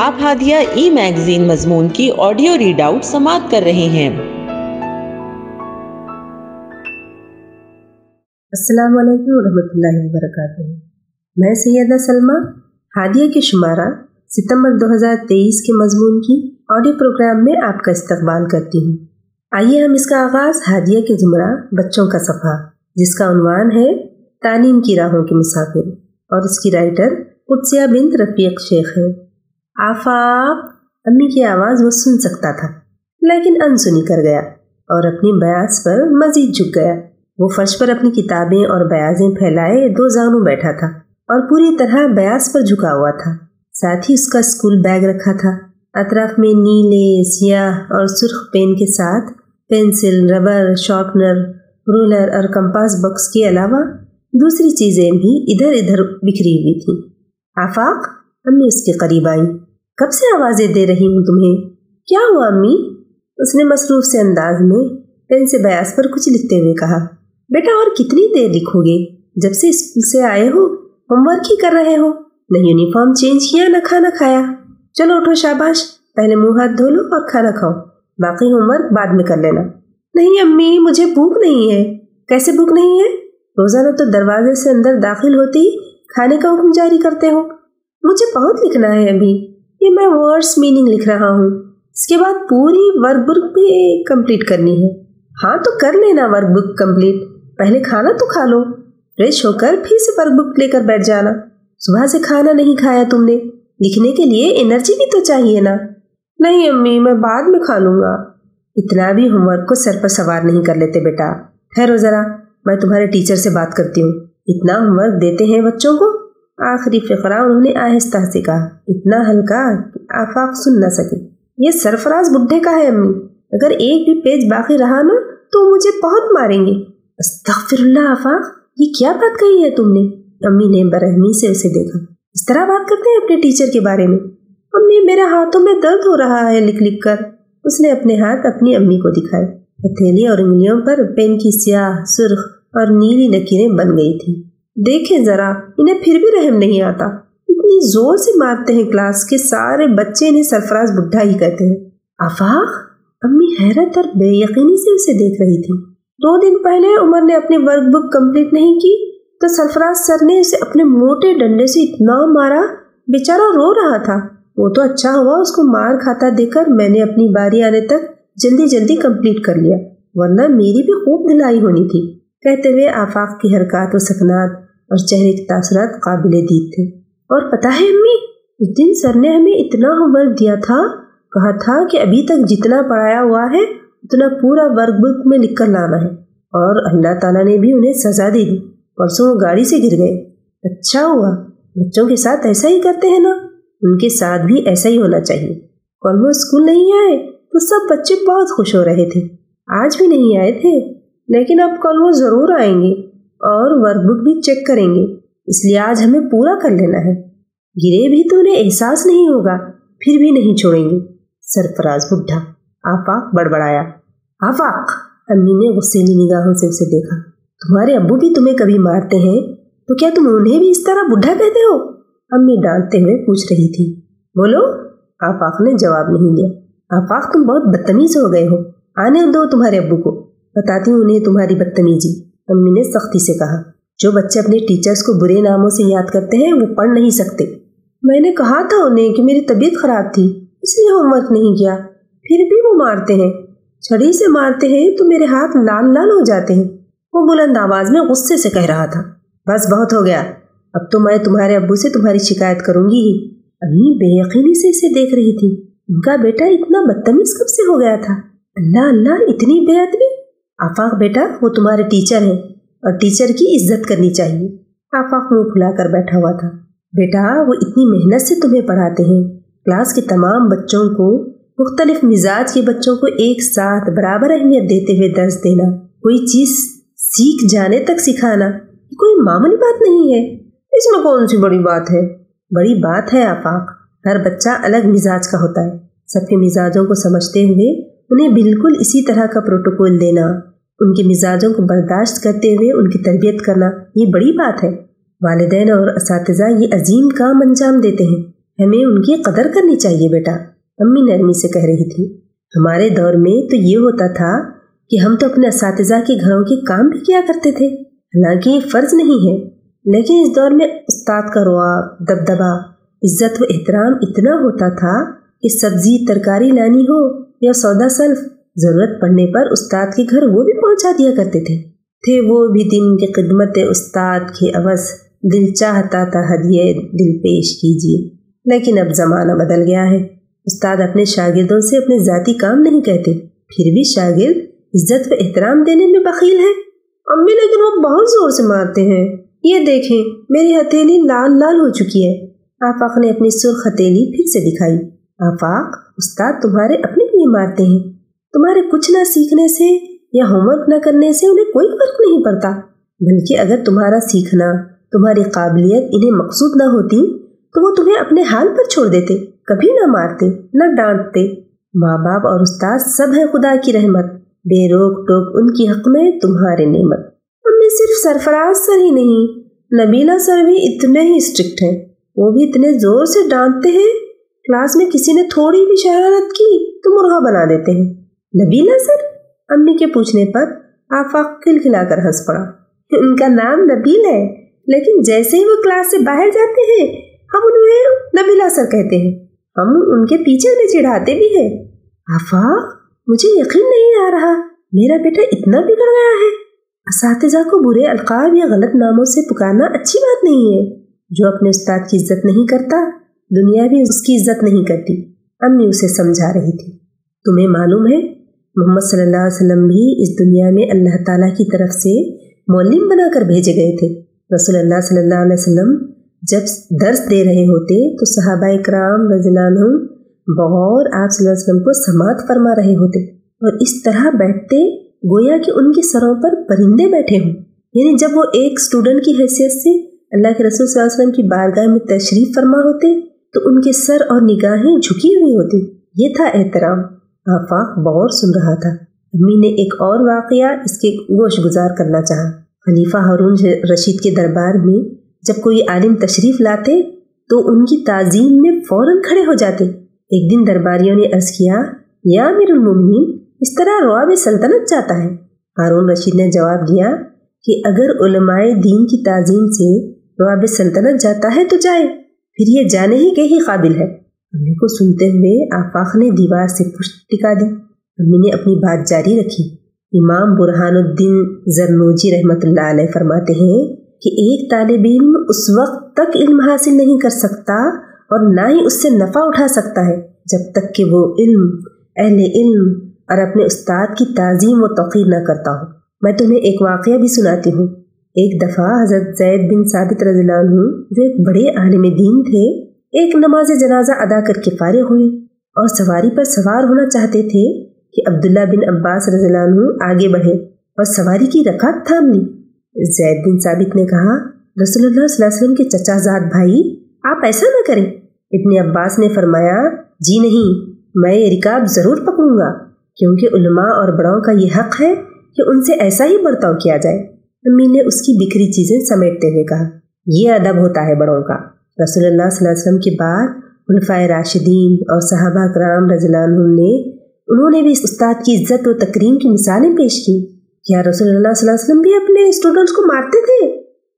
آپ ہادیہ ای میگزین مضمون کی آڈیو ریڈ آؤٹ سماعت کر رہے ہیں۔ السلام علیکم ورحمۃ اللہ وبرکاتہ۔ میں سیدہ سلمہ، ہادیہ کے شمارہ، ستمبر دو ہزار تیئیس کے مضمون کی آڈیو پروگرام میں آپ کا استقبال کرتی ہوں۔ آئیے ہم اس کا آغاز ہادیہ کے زمرہ بچوں کا صفحہ، جس کا عنوان ہے تعلیم کی راہوں کے مسافر، اور اس کی رائٹر قدسیہ بنت رفیق شیخ ہے۔ آفاق امی کی آواز وہ سن سکتا تھا، لیکن ان سنی کر گیا اور اپنی بیاس پر مزید جھک گیا۔ وہ فرش پر اپنی کتابیں اور بیازیں پھیلائے دو زانوں بیٹھا تھا اور پوری طرح بیاس پر جھکا ہوا تھا۔ ساتھ ہی اس کا اسکول بیگ رکھا تھا۔ اطراف میں نیلے، سیاہ اور سرخ پین کے ساتھ پینسل، ربر، شارپنر، رولر اور کمپاس باکس کے علاوہ دوسری چیزیں بھی ادھر ادھر بکھری ہوئی تھیں۔ آفاق امی اس کے قریب آئی۔ کب سے آوازیں دے رہی ہوں تمہیں؟ کیا ہوا امی؟ اس نے مصروف سے انداز میں پین سے بیاس پر کچھ لکھتے ہوئے کہا، بیٹا اور کتنی دیر لکھو گے؟ جب سے اسکول سے آئے ہو، ہوم ورک ہی کر رہے ہو۔ نہ یونیفارم چینج کیا، نہ کھانا کھایا۔ چلو اٹھو شاباش، پہلے منہ ہاتھ دھو لو اور کھانا کھاؤ۔ باقی ہوم ورک بعد میں کر لینا۔ نہیں امی، مجھے بھوک نہیں ہے۔ کیسے بھوک نہیں ہے؟ روزانہ تو دروازے سے اندر داخل ہوتی کھانے کا حکم جاری کرتے ہو۔ مجھے بہت لکھنا ہے ابھی۔ یہ میں ورڈس میننگ لکھ رہا ہوں۔ اس کے بعد پوری ورک بک بھی کمپلیٹ کرنی ہے۔ ہاں تو کر لینا ورک بک کمپلیٹ پہلے کھانا تو کھا لو۔ فریش ہو کر پھر سے ورک بک لے کر بیٹھ جانا۔ صبح سے کھانا نہیں کھایا تم نے۔ لکھنے کے لیے انرجی بھی تو چاہیے نا۔ نہیں امی، میں بعد میں کھا لوں گا۔ اتنا بھی ہوم ورک کو سر پر سوار نہیں کر لیتے بیٹا۔ ٹھہرو ذرا، میں تمہارے ٹیچر سے بات کرتی ہوں۔ اتنا ہوم ورک دیتے ہیں بچوں کو۔ آخری فقرہ انہوں نے آہستہ سے کہا، اتنا ہلکا کہ آفاق سن نہ سکے۔ یہ سرفراز بڈھے کا ہے، امی۔ اگر ایک بھی پیج باقی رہا نا، تو مجھے بہت ماریں گے۔ استغفر اللہ آفاق، یہ کیا بات کہی ہے تم نے؟ امی نے برہمی سے اسے دیکھا۔ اس طرح بات کرتے ہیں اپنے ٹیچر کے بارے میں۔ امی، میرے ہاتھوں میں درد ہو رہا ہے، لکھ لکھ کر۔ اس نے اپنے ہاتھ اپنی امی کو دکھائے۔ ہتھیلی اور انگلیوں پر پین کی سیاہ، سرخ اور نیلی لکیریں بن گئی تھیں۔ دیکھیں ذرا، انہیں پھر بھی رحم نہیں آتا۔ اتنی زور سے مارتے ہیں کلاس کے سارے بچے انہیں سرفراز بڈھا ہی کہتے ہیں۔ آفاق امی حیرت اور بے یقینی سے اسے دیکھ رہی تھی دو دن پہلے عمر نے اپنی ورک بک کمپلیٹ نہیں کی تو سرفراز سر نے اسے اپنے موٹے ڈنڈے سے اتنا مارا، بیچارہ رو رہا تھا۔ وہ تو اچھا ہوا، اس کو مار کھاتا دیکھ کر میں نے اپنی باری آنے تک جلدی جلدی کمپلیٹ کر لیا، ورنہ میری بھی خوب دلائی ہونی تھی۔ کہتے ہوئے آفاق کی حرکات و سکنات اور چہرے کے تاثرات قابل دید تھے۔ اور پتہ ہے امی، اس دن سر نے ہمیں اتنا ہوم ورک دیا تھا، کہا تھا کہ ابھی تک جتنا پڑھایا ہوا ہے، اتنا پورا ورک بک میں لکھ کر لانا ہے۔ اور اللہ تعالیٰ نے بھی انہیں سزا دے دی۔ پرسوں وہ گاڑی سے گر گئے۔ اچھا ہوا، بچوں کے ساتھ ایسا ہی کرتے ہیں نا۔ ان کے ساتھ بھی ایسا ہی ہونا چاہیے۔ اور وہ اسکول نہیں آئے تو سب بچے بہت خوش ہو رہے تھے۔ آج بھی نہیں آئے تھے، لیکن اب کل وہ ضرور آئیں گے۔ اور ورک بک بھی چیک کریں گے۔ اس لیے آج ہمیں پورا کر لینا ہے۔ گرے بھی تو انہیں احساس نہیں ہوگا، پھر بھی نہیں چھوڑیں گے۔ سرفراز بڈھا، آفاق بڑبڑایا۔ آفاق! امی نے غصیلی نگاہوں سے اسے دیکھا۔ تمہارے ابو بھی تمہیں کبھی مارتے ہیں؟ تو کیا تم انہیں بھی اس طرح بڈھا کہتے ہو؟ امی ڈانٹتے ہوئے پوچھ رہی تھی۔ بولو، آفاق نے جواب نہیں دیا۔ آفاق، تم بہت بدتمیز ہو گئے ہو۔ آنے دو تمہارے ابو کو۔ بتاتی ہوں انہیں تمہاری بدتمیزی۔ امی نے سختی سے کہا۔ جو بچے اپنے ٹیچرز کو برے ناموں سے یاد کرتے ہیں، وہ پڑھ نہیں سکتے۔ میں نے کہا تھا انہیں کہ میری طبیعت خراب تھی، اس لیے ہوم ورک نہیں کیا۔ پھر بھی وہ مارتے ہیں۔ چھڑی سے مارتے ہیں تو میرے ہاتھ لال لال ہو جاتے ہیں۔ وہ بلند آواز میں غصے سے کہہ رہا تھا۔ بس بہت ہو گیا۔ اب تو میں تمہارے ابو سے تمہاری شکایت کروں گی ہی۔ امی بے یقینی سے اسے دیکھ رہی تھی۔ ان کا بیٹا اتنا بدتمیز کب سے ہو گیا تھا؟ اللہ اللہ، اتنی بے ادبی۔ آفاق بیٹا، وہ تمہارے ٹیچر ہیں اور ٹیچر کی عزت کرنی چاہیے۔ آفاق منہ کھلا کر بیٹھا ہوا تھا۔ بیٹا، وہ اتنی محنت سے تمہیں پڑھاتے ہیں۔ کلاس کے تمام بچوں کو، مختلف مزاج کے بچوں کو ایک ساتھ برابر اہمیت دیتے ہوئے درس دینا، کوئی چیز سیکھ جانے تک سکھانا، یہ کوئی معمولی بات نہیں ہے۔ اس میں کون سی بڑی بات ہے؟ بڑی بات ہے آفاق۔ ہر بچہ الگ مزاج کا ہوتا ہے۔ سب کے مزاجوں کو سمجھتے ہوئے انہیں بالکل اسی طرح کا پروٹوکول دینا۔ ان کے مزاجوں کو برداشت کرتے ہوئے ان کی تربیت کرنا یہ بڑی بات ہے۔ والدین اور اساتذہ یہ عظیم کام انجام دیتے ہیں۔ ہمیں ان کی قدر کرنی چاہیے بیٹا۔ امی نرمی سے کہہ رہی تھی۔ ہمارے دور میں تو یہ ہوتا تھا کہ ہم تو اپنے اساتذہ کے گھروں کے کام بھی کیا کرتے تھے۔ حالانکہ یہ فرض نہیں ہے۔ لیکن اس دور میں استاد کا رواب دبدبا عزت و احترام اتنا ہوتا تھا کہ سبزی، ترکاری لانی ہو یا سودا سلف ضرورت پڑنے پر استاد کے گھر وہ بھی پہنچا دیا کرتے تھے۔ تھے وہ بھی دن کی خدمت استاد کے عوض۔ دل چاہتا تھا ہدیے دل پیش کیجیے، لیکن اب زمانہ بدل گیا ہے۔ استاد اپنے شاگردوں سے اپنے ذاتی کام نہیں کہتے، پھر بھی شاگرد عزت و احترام دینے میں بخیل ہے۔ امی لیکن وہ بہت زور سے مارتے ہیں۔ یہ دیکھیں، میری ہتھیلی لال لال ہو چکی ہے۔ آفاق نے اپنی سرخ ہتھیلی پھر سے دکھائی۔ آفاق، استاد تمہارے اپنے لیے مارتے ہیں۔ تمہارے کچھ نہ سیکھنے سے یا ہوم ورک نہ کرنے سے انہیں کوئی فرق نہیں پڑتا۔ بلکہ اگر تمہارا سیکھنا، تمہاری قابلیت انہیں مقصود نہ ہوتی، تو وہ تمہیں اپنے حال پر چھوڑ دیتے، کبھی نہ مارتے، نہ ڈانٹتے۔ ماں باپ اور استاد سب ہیں خدا کی رحمت، بے روک ٹوک ان کی حق میں تمہارے نعمت۔ ان میں صرف سرفراز سر ہی نہیں نبیلا سر بھی اتنے ہی اسٹرکٹ ہیں۔ وہ بھی اتنے زور سے ڈانٹتے ہیں، کلاس میں کسی نے تھوڑی بھی شرارت کی تو مرغا بنا دیتے ہیں۔ نبیلا سر امی کے پوچھنے پر آفاق کھل کھلا کر ہنس پڑا۔ ان کا نام نبیل ہے، لیکن جیسے ہی وہ کلاس سے باہر جاتے ہیں، ہم انہیں نبیلا سر کہتے ہیں۔ ہم ان کے پیچھے انہیں چڑھاتے بھی ہیں۔ آفاق مجھے یقین نہیں آ رہا۔ میرا بیٹا اتنا بگڑ گیا ہے۔ اساتذہ کو برے القاب یا غلط ناموں سے پکارنا اچھی بات نہیں ہے۔ جو اپنے استاد کی عزت نہیں کرتا، دنیا بھی اس کی عزت نہیں کرتی۔ امی اسے سمجھا رہی تھی۔ تمہیں معلوم ہے محمد صلی اللہ علیہ وسلم بھی اس دنیا میں اللہ تعالیٰ کی طرف سے معلم بنا کر بھیجے گئے تھے۔ رسول اللہ صلی اللہ علیہ وسلم جب درس دے رہے ہوتے تو صحابہ کرام رضی اللہ عنہ بغور آپ صلی اللہ علیہ وسلم کو سماعت فرما رہے ہوتے اور اس طرح بیٹھتے گویا کہ ان کے سروں پر پرندے بیٹھے ہوں۔ یعنی جب وہ ایک اسٹوڈنٹ کی حیثیت سے اللہ کے رسول صلی اللہ علیہ وسلم کی بارگاہ میں تشریف فرما ہوتے تو ان کے سر اور نگاہیں جھکی ہوئی ہوتی۔ یہ تھا احترام۔ آفاق بغور سن رہا تھا۔ امی نے ایک اور واقعہ اس کے گوش گزار کرنا چاہا۔ خلیفہ ہارون رشید کے دربار میں جب کوئی عالم تشریف لاتے تو ان کی تعظیم میں فوراً کھڑے ہو جاتے۔ ایک دن درباریوں نے عرض کیا، یا امیر المومنین، اس طرح رواب سلطنت چاہتا ہے۔ ہارون رشید نے جواب دیا کہ اگر علماء دین کی تعظیم سے رواب سلطنت جاتا ہے تو جائے، پھر یہ جانے ہی کے ہی قابل ہے۔ امی کو سنتے ہوئے آفاق نے دیوار سے پشت ٹکا دی۔ امی نے اپنی بات جاری رکھی۔ امام برہان الدین زرنوجی رحمۃ اللہ علیہ فرماتے ہیں کہ ایک طالب علم اس وقت تک علم حاصل نہیں کر سکتا اور نہ ہی اس سے نفع اٹھا سکتا ہے، جب تک کہ وہ علم، اہل علم اور اپنے استاد کی تعظیم و توقیر نہ کرتا ہو۔ میں تمہیں ایک واقعہ بھی سناتی ہوں۔ ایک دفعہ حضرت زید بن ثابت رضی اللہ عنہ، جو ایک بڑے عالم دین تھے ایک نماز جنازہ ادا کر کے فارغ ہوئے اور سواری پر سوار ہونا چاہتے تھے کہ عبداللہ بن عباس رضی اللہ عنہ آگے بڑھے اور سواری کی رکعت تھام لی زید بن ثابت نے کہا، رسول اللہ صلی اللہ علیہ وسلم کے چچا زاد بھائی، آپ ایسا نہ کریں۔ ابن عباس نے فرمایا جی نہیں، میں یہ رکاب ضرور پکڑوں گا، کیونکہ علماء اور بڑوں کا یہ حق ہے کہ ان سے ایسا ہی برتاؤ کیا جائے۔ امی نے اس کی بکھری چیزیں سمیٹتے ہوئے کہا، یہ ادب ہوتا ہے بڑوں کا۔ رسول اللہ صلی اللہ علیہ وسلم کے بعد خلفۂ راشدین اور صحابہ کرام رضی اللہ عنہ نے، انہوں نے بھی استاد کی عزت و تکریم کی مثالیں پیش کی۔ کیا رسول اللہ صلی اللہ علیہ وسلم بھی اپنے اسٹوڈنٹس کو مارتے تھے؟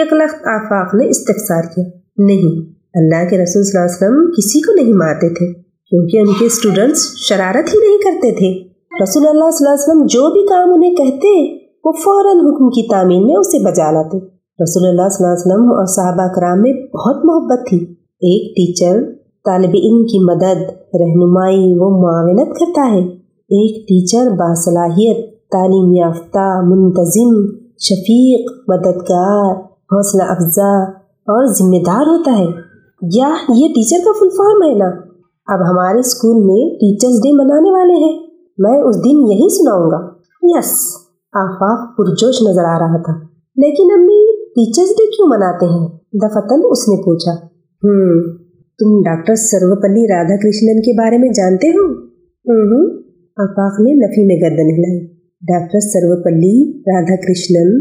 ایک لخت آفاق نے استفسار کیا۔ نہیں، اللہ کے رسول صلی اللہ علیہ وسلم کسی کو نہیں مارتے تھے، کیونکہ ان کے اسٹوڈنٹس شرارت ہی نہیں کرتے تھے۔ رسول اللہ صلی اللہ علیہ وسلم جو بھی کام انہیں کہتے، وہ فوراً حکم کی تعمیر میں اسے بجا لاتے۔ رسول اللہ صلی اللہ علیہ وسلم اور صحابہ کرام میں بہت محبت تھی۔ ایک ٹیچر طالب علم کی مدد، رہنمائی و معاونت کرتا ہے۔ ایک ٹیچر باصلاحیت، تعلیم یافتہ، منتظم، شفیق، مددگار، حوصلہ افزا اور ذمہ دار ہوتا ہے۔ یا یہ ٹیچر کا فل فارم ہے نا؟ اب ہمارے اسکول میں ٹیچرز ڈے منانے والے ہیں۔ میں اس دن یہی سناؤں گا۔ یس آفاق پرجوش نظر آ رہا تھا۔ لیکن امی ٹیچرز ڈے کیوں مناتے ہیں؟ دفتن اس نے پوچھا۔ ہوں تم ڈاکٹر سرو پلی رادھا کرشنن کے بارے میں جانتے ہو؟ ہوں آفاق نے نفی میں گردن ہلائی۔ ڈاکٹر سرو پلی رادھا کرشنن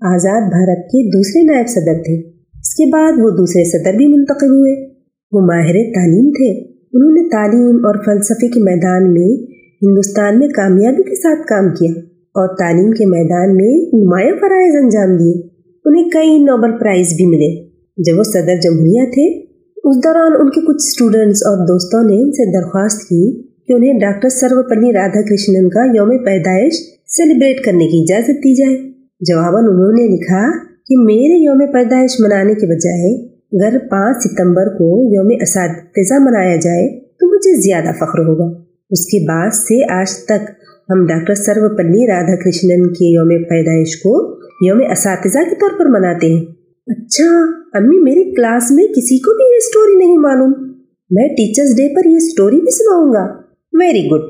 آزاد بھارت کے دوسرے نائب صدر تھے۔ اس کے بعد وہ دوسرے صدر بھی منتخب ہوئے۔ وہ ماہر تعلیم تھے۔ انہوں نے تعلیم اور فلسفے کے میدان میں ہندوستان میں کامیابی کے ساتھ کام کیا اور تعلیم کے میدان میں نمایاں فرائض انجام دیے۔ انہیں کئی نوبل پرائز بھی ملے۔ جب وہ صدر جمہوریہ تھے، اس دوران ان کے کچھ اسٹوڈنٹس اور دوستوں نے ان سے درخواست کی کہ انہیں ڈاکٹر سرو پلی رادھا کرشنن کا یوم پیدائش سیلیبریٹ کرنے کی اجازت دی جائے۔ جواباً انہوں نے لکھا کہ میرے یوم پیدائش منانے کے بجائے اگر پانچ ستمبر کو یوم اساتذہ منایا جائے تو مجھے زیادہ فخر ہوگا۔ اس کے بعد سے آج تک ہم ڈاکٹر سرو پلی رادھا کرشنن کے یوم پیدائش کو یوم اساتذہ کے طور پر مناتے ہیں۔ اچھا امی میری کلاس میں کسی کو بھی یہ اسٹوری نہیں معلوم۔ میں ٹیچرز ڈے پر یہ اسٹوری بھی سناؤں گا۔ Very good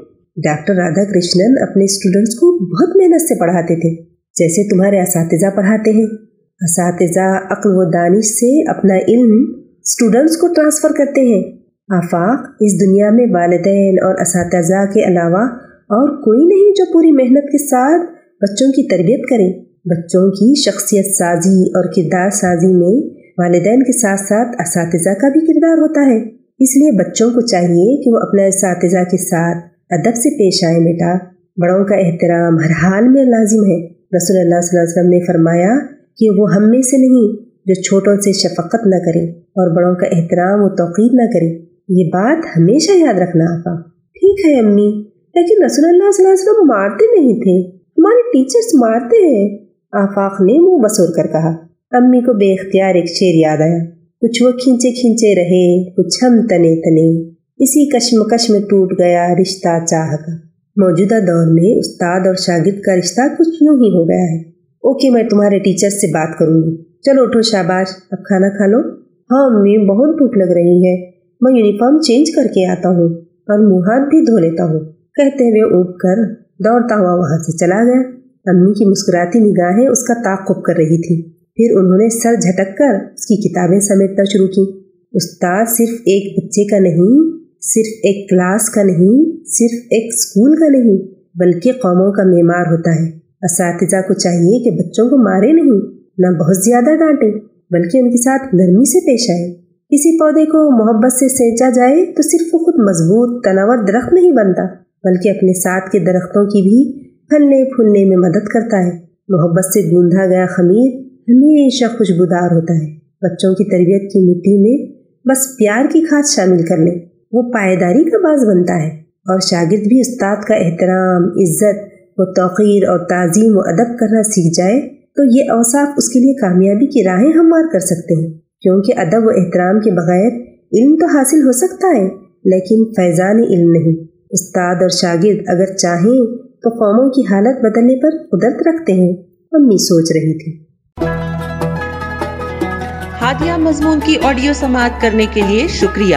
doctor Radha Krishnan اپنے اسٹوڈنٹس کو بہت محنت سے پڑھاتے تھے۔ جیسے تمہارے اساتذہ پڑھاتے ہیں۔ اساتذہ عقل و دانش سے اپنا علم اسٹوڈنٹس کو ٹرانسفر کرتے ہیں۔ آفاق اس دنیا میں والدین اور اساتذہ کے علاوہ اور کوئی نہیں جو پوری محنت کے ساتھ بچوں کی تربیت کرے۔ بچوں کی شخصیت سازی اور کردار سازی میں والدین کے ساتھ ساتھ اساتذہ کا بھی کردار ہوتا ہے۔ اس لیے بچوں کو چاہیے کہ وہ اپنے اساتذہ کے ساتھ ادب سے پیش آئے، بیٹا۔ بڑوں کا احترام ہر حال میں لازم ہے۔ رسول اللہ صلی اللہ علیہ وسلم نے فرمایا کہ وہ ہم میں سے نہیں، جو چھوٹوں سے شفقت نہ کرے اور بڑوں کا احترام و توقیر نہ کرے۔ یہ بات ہمیشہ یاد رکھنا آپا ٹھیک ہے امی، لیکن رسول اللہ صلی اللہ علیہ وسلم مارتے نہیں تھے۔ ہمارے ٹیچرس مارتے ہیں۔ آفاق نے منہ بسور کر کہا، امی کو بے اختیار ایک شیر یاد آیا۔ کچھ وہ کھینچے کھینچے رہے، کچھ ہم تنے تنے۔ اسی کشم کش میں ٹوٹ گیا رشتہ چاہ کا موجودہ دور میں استاد اور شاگرد کا رشتہ کچھ یوں ہی ہو گیا ہے۔ اوکے، میں تمہارے ٹیچر سے بات کروں گی۔ چلو اٹھو شاباش، اب کھانا کھا لو۔ ہاں امی، بہت بھوک لگ رہی ہے۔ میں یونیفارم چینج کر کے آتا ہوں اور منہ ہاتھ بھی دھو لیتا ہوں۔ کہتے ہوئے اٹھ کر دوڑتا ہوا وہاں سے چلا گیا۔ امی کی مسکراتی نگاہیں اس کا تعقب کر رہی تھی پھر انہوں نے سر جھٹک کر اس کی کتابیں سمیٹنا شروع کی۔ استاد صرف ایک بچے کا نہیں، صرف ایک کلاس کا نہیں، صرف ایک اسکول کا نہیں، بلکہ قوموں کا معمار ہوتا ہے۔ اساتذہ کو چاہیے کہ بچوں کو مارے نہیں، نہ بہت زیادہ ڈانٹے بلکہ ان کے ساتھ نرمی سے پیش آئے کسی پودے کو محبت سے سینچا جائے تو صرف وہ خود مضبوط تناور درخت نہیں بنتا، بلکہ اپنے ساتھ کے درختوں کی بھی پھلنے پھولنے میں مدد کرتا ہے۔ محبت سے گوندھا گیا خمیر ہمیشہ خوشبودار ہوتا ہے۔ بچوں کی تربیت کی مٹی میں بس پیار کی کھاد شامل کر لیں وہ پائیداری کا باز بنتا ہے۔ اور شاگرد بھی استاد کا احترام، عزت و توقیر اور تعظیم و ادب کرنا سیکھ جائے تو یہ اوصاف اس کے لیے کامیابی کی راہیں ہموار کر سکتے ہیں۔ کیونکہ ادب و احترام کے بغیر علم تو حاصل ہو سکتا ہے، لیکن فیضان علم نہیں۔ استاد اور شاگرد اگر چاہیں تو قوموں کی حالت بدلنے پر قدرت رکھتے ہیں، امی سوچ رہی تھی۔ ہادیہ مضمون کی آڈیو سماعت کرنے کے لیے شکریہ۔